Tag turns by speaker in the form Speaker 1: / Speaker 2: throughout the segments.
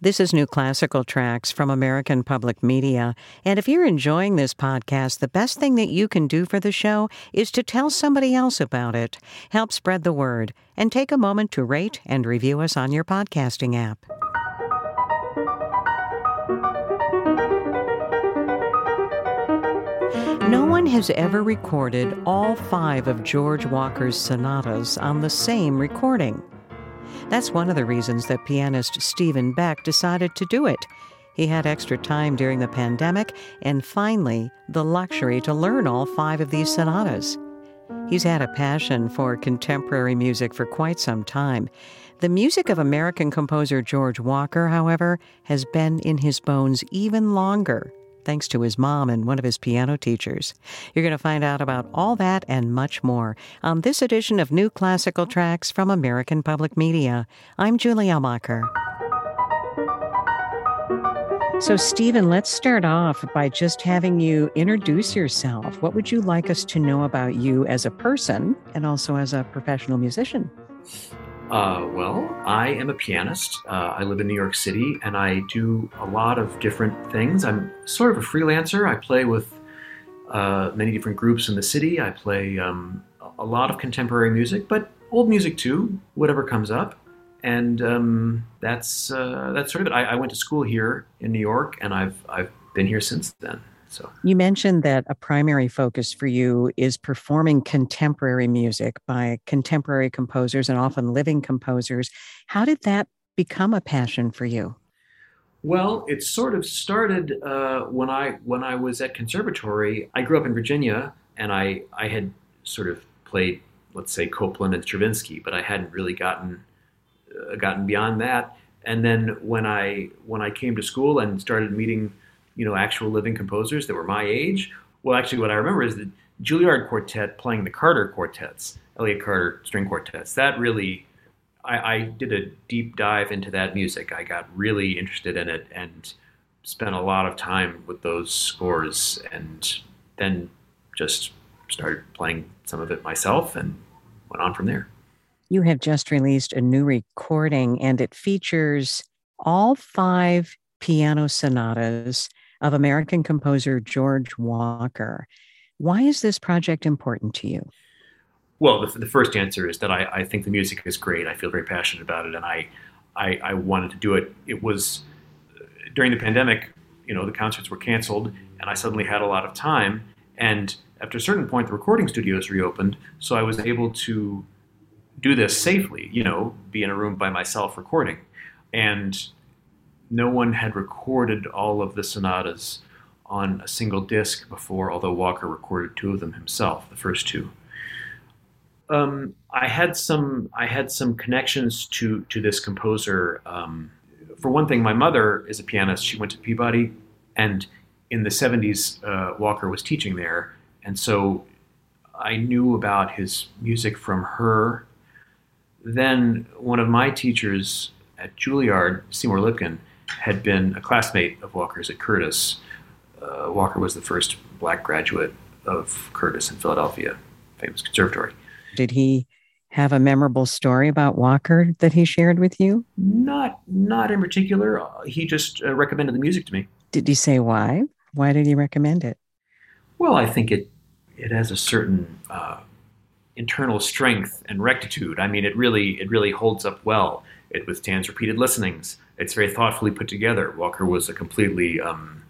Speaker 1: This is New Classical Tracks from American Public Media. And if you're enjoying this podcast, the best thing that you can do for the show is to tell somebody else about it. Help spread the word and take a moment to rate and review us on your podcasting app. No one has ever recorded all five of George Walker's sonatas on the same recording. That's one of the reasons that pianist Stephen Beck decided to do it. He had extra time during the pandemic and finally the luxury to learn all five of these sonatas. He's had a passion for contemporary music for quite some time. The music of American composer George Walker, however, has been in his bones even longer thanks to his mom and one of his piano teachers. You're going to find out about all that and much more on this edition of New Classical Tracks from American Public Media. I'm Julie Amacher. So, Stephen, let's start off by just having you introduce yourself. What would you like us to know about you as a person and also as a professional musician?
Speaker 2: Uh, well, I am a pianist. Uh, I live in New York City and I do a lot of different things. I'm sort of a freelancer. I play with uh, many different groups in the city. I play um, a lot of contemporary music, but old music too, whatever comes up. And um, that's uh, that's sort of it. I, I went to school here in New York, and I've I've been here since then. So
Speaker 1: you mentioned that a primary focus for you is performing contemporary music by contemporary composers and often living composers. How did that become a passion for you?
Speaker 2: Well, it sort of started uh, when I when I was at conservatory. I grew up in Virginia, and I I had sort of played, let's say, Copland and Stravinsky, but I hadn't really gotten uh, gotten beyond that. And then when I when I came to school and started meeting you know, actual living composers that were my age. Well, actually, what I remember is the Juilliard Quartet playing the Carter quartets, Elliott Carter string quartets. That really, I, I did a deep dive into that music. I got really interested in it and spent a lot of time with those scores, and then just started playing some of it myself and went on from there.
Speaker 1: You have just released a new recording, and it features all five piano sonatas of American composer George Walker. Why is this project important to you?
Speaker 2: Well, the, the first answer is that I, I, think the music is great. I feel very passionate about it, and I, I, I wanted to do it. It was uh, during the pandemic, you know, the concerts were canceled, and I suddenly had a lot of time. And after a certain point, the recording studios reopened, so I was able to do this safely. You know, be in a room by myself recording, and no one had recorded all of the sonatas on a single disc before, although Walker recorded two of them himself, the first two. Um, I had some I had some connections to to this composer. Um, for one thing, my mother is a pianist. She went to Peabody, and in the '70s, uh, Walker was teaching there, and so I knew about his music from her. Then one of my teachers at Juilliard, Seymour Lipkin, had been a classmate of Walker's at Curtis. Uh, Walker was the first black graduate of Curtis in Philadelphia, famous conservatory.
Speaker 1: Did he have a memorable story about Walker that he shared with you?
Speaker 2: Not, not in particular. Uh, he just uh, recommended the music to me.
Speaker 1: Did he say why? Why did he recommend it?
Speaker 2: Well, I think it it has a certain uh, internal strength and rectitude. I mean, it really it really holds up well. It withstands repeated listenings. It's very thoughtfully put together. Walker was a completely um,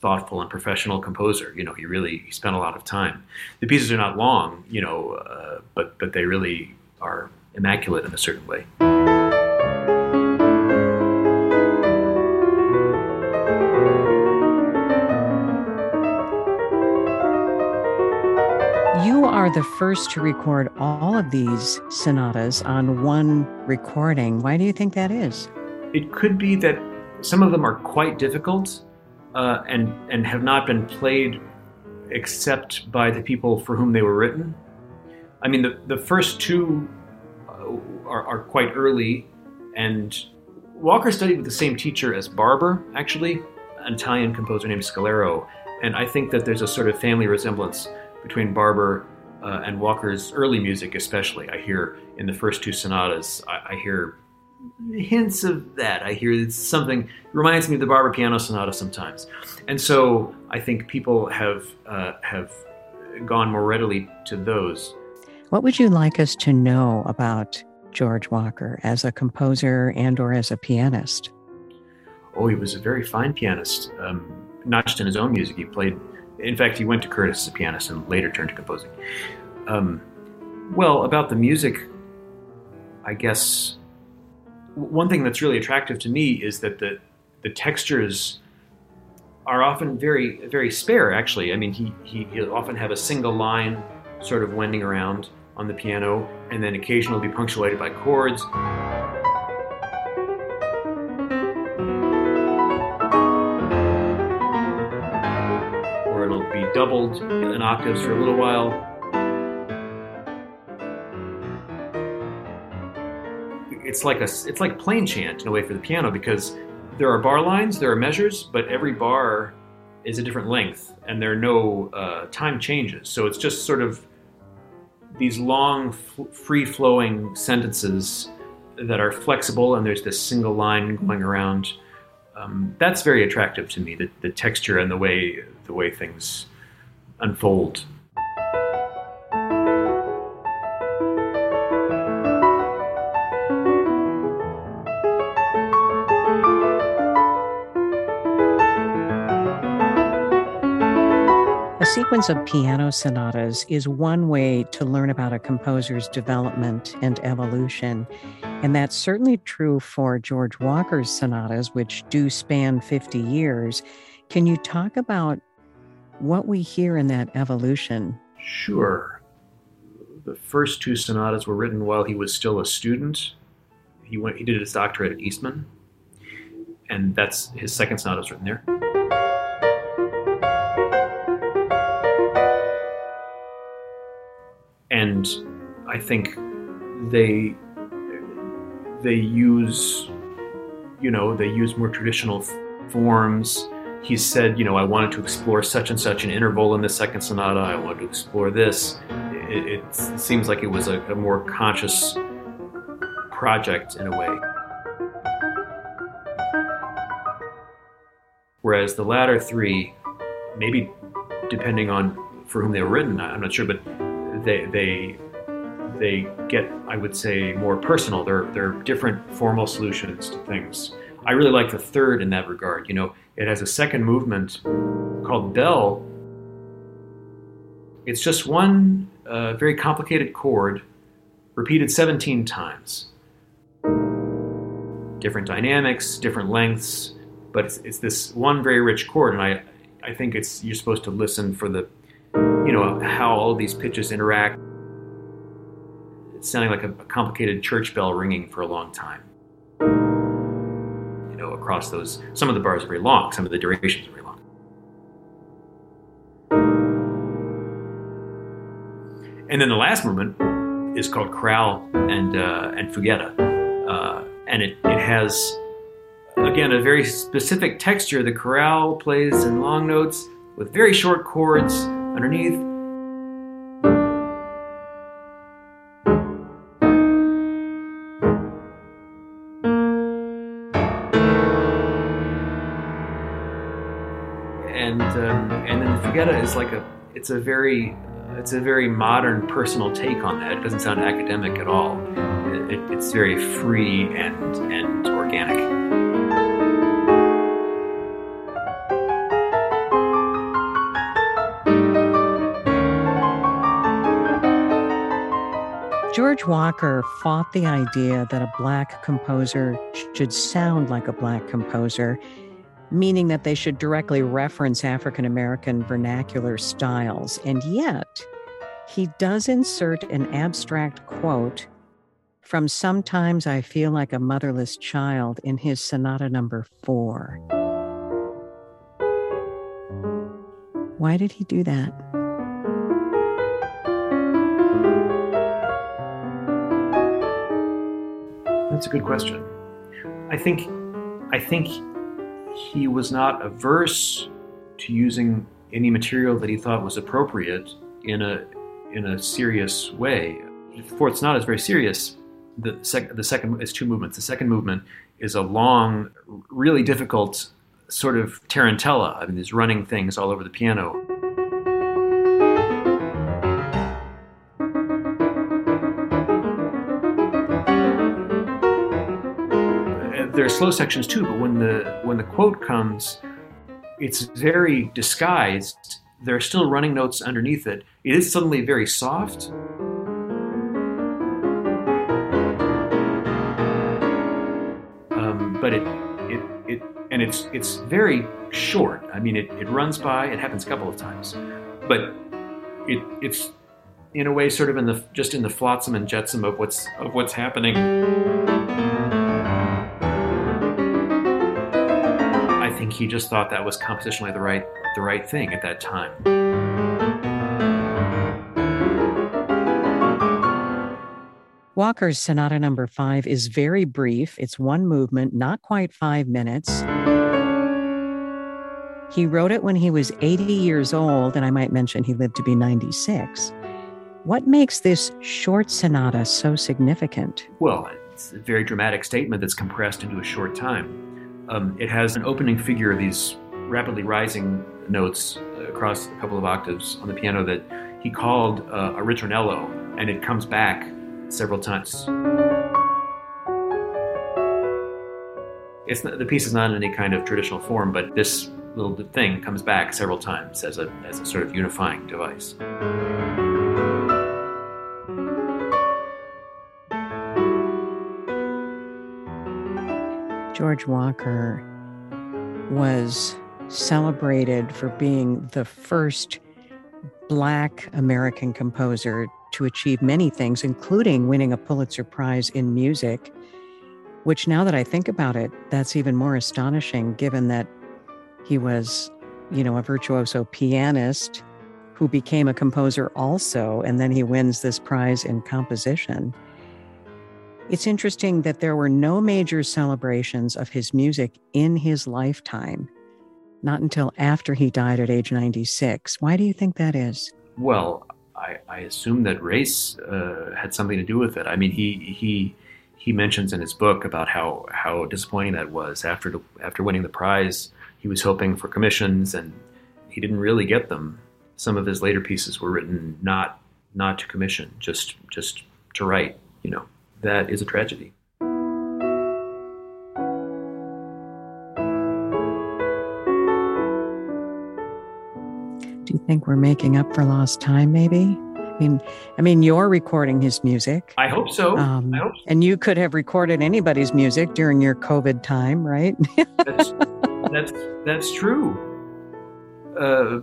Speaker 2: thoughtful and professional composer. You know, he really he spent a lot of time. The pieces are not long, you know, uh, but but they really are immaculate in a certain way.
Speaker 1: The first to record all of these sonatas on one recording. Why do you think that is?
Speaker 2: It could be that some of them are quite difficult uh, and and have not been played except by the people for whom they were written. I mean, the the first two uh, are, are quite early, and Walker studied with the same teacher as Barber, actually, an Italian composer named Scalero, and I think that there's a sort of family resemblance between Barber uh, and Walker's early music, especially. I hear in the first two sonatas, I, I, hear hints of that. I hear it's something reminds me of the Barber Piano Sonata sometimes, and so I think people have uh, have gone more readily to those.
Speaker 1: What would you like us to know about George Walker as a composer and or as a pianist?
Speaker 2: Oh, he was a very fine pianist. Um, not just in his own music, he played. In fact, he went to Curtis as a pianist and later turned to composing. Um, well, about the music, I guess one thing that's really attractive to me is that the the textures are often very very spare. Actually, I mean, he he he'll often have a single line sort of wending around on the piano, and then occasionally be punctuated by chords. Doubled in octaves for a little while. It's like a it's like plain chant in a way for the piano because there are bar lines, there are measures, but every bar is a different length, and there are no uh, time changes. So it's just sort of these long, free flowing sentences that are flexible, and there's this single line going around. Um, that's very attractive to me. The, the texture and the way the way things unfold.
Speaker 1: A sequence of piano sonatas is one way to learn about a composer's development and evolution. And that's certainly true for George Walker's sonatas, which do span 50 years. Can you talk about what we hear in that evolution?
Speaker 2: Sure. The first two sonatas were written while he was still a student. He went he did his doctorate at Eastman. And that's his second sonata written there. and I think they they use you know they use more traditional forms. He said, you know, I wanted to explore such and such an interval in the second sonata. I wanted to explore this. It, it seems like it was a, a more conscious project in a way. Whereas the latter three, maybe depending on for whom they were written, I'm not sure, but they they they get, I would say, more personal. They're they're different formal solutions to things. I really like the third in that regard. You know, it has a second movement called Bell. It's just one uh, very complicated chord repeated 17 times. Different dynamics, different lengths, but it's, it's this one very rich chord, and I I think it's you're supposed to listen for the you know, how all these pitches interact. It's sounding like a, a complicated church bell ringing for a long time. Across those, some of the bars are very long, some of the durations are very long. And then the last movement is called chorale and uh, and uh, and it, it has again a very specific texture. The chorale plays in long notes with very short chords underneath. And um, and then the Fughetta is like a it's a very it's a very modern personal take on that. It doesn't sound academic at all. It, it, it's very free and and organic.
Speaker 1: George Walker fought the idea that a black composer should sound like a black composer, meaning that they should directly reference African American vernacular styles. And yet, he does insert an abstract quote from Sometimes I Feel Like a Motherless Child in his Sonata number four. Why did he do that?
Speaker 2: That's a good question. I think I think he was not averse to using any material that he thought was appropriate in a in a serious way. Fourth Sonata is very serious, the, sec- the second is two movements. The second movement is a long, really difficult sort of tarantella. I mean, there's running things all over the piano. There are slow sections too, but when the when the quote comes, it's very disguised. There are still running notes underneath it. It is suddenly very soft. Um, but it, it, it, and it's it's very short. I mean, it, it runs by. It happens a couple of times, but it it's in a way sort of in the just in the flotsam and jetsam of what's of what's happening. Think he just thought that was compositionally the right the right thing at that time.
Speaker 1: Walker's Sonata Number no. 5 is very brief. It's one movement, not quite five minutes. He wrote it when he was 80 years old, and I might mention he lived to be 96. What makes this short sonata so significant?
Speaker 2: Well, it's a very dramatic statement that's compressed into a short time. Um, it has an opening figure of these rapidly rising notes across a couple of octaves on the piano that he called uh, a ritornello, and it comes back several times. It's not, the piece is not in any kind of traditional form, but this little thing comes back several times as a, as a sort of unifying device.
Speaker 1: George Walker was celebrated for being the first Black American composer to achieve many things, including winning a Pulitzer Prize in music, which now that I think about it, that's even more astonishing given that he was, you know, a virtuoso pianist who became a composer also, and then he wins this prize in composition. It's interesting that there were no major celebrations of his music in his lifetime, not until after he died at age 96. Why do you think that is?
Speaker 2: Well, I, I assume that race uh, had something to do with it. I mean, he he he mentions in his book about how how disappointing that was after the, after winning the prize. He was hoping for commissions, and he didn't really get them. Some of his later pieces were written not not to commission, just just to write. You know, that is a tragedy.
Speaker 1: Do you think we're making up for lost time? Maybe. I mean, I mean, you're recording his music.
Speaker 2: I hope so. Um, I hope so.
Speaker 1: And you could have recorded anybody's music during your COVID time, right?
Speaker 2: that's, that's that's true. Uh,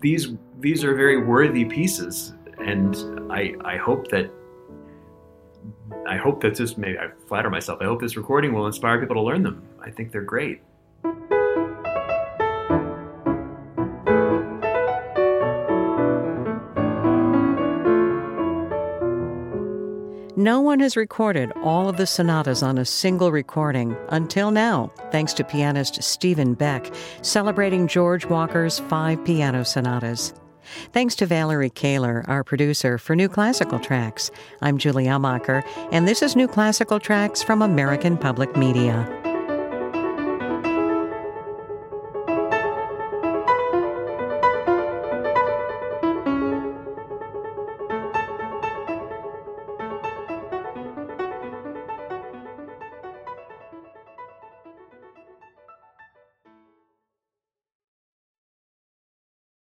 Speaker 2: these these are very worthy pieces, and I I hope that I hope that this maybe I flatter myself. I hope this recording will inspire people to learn them. I think they're great.
Speaker 1: No one has recorded all of the sonatas on a single recording until now, thanks to pianist Stephen Beck, celebrating George Walker's five piano sonatas. Thanks to Valerie Kahler, our producer for New Classical Tracks. I'm Julie Amacher, and this is New Classical Tracks from American Public Media.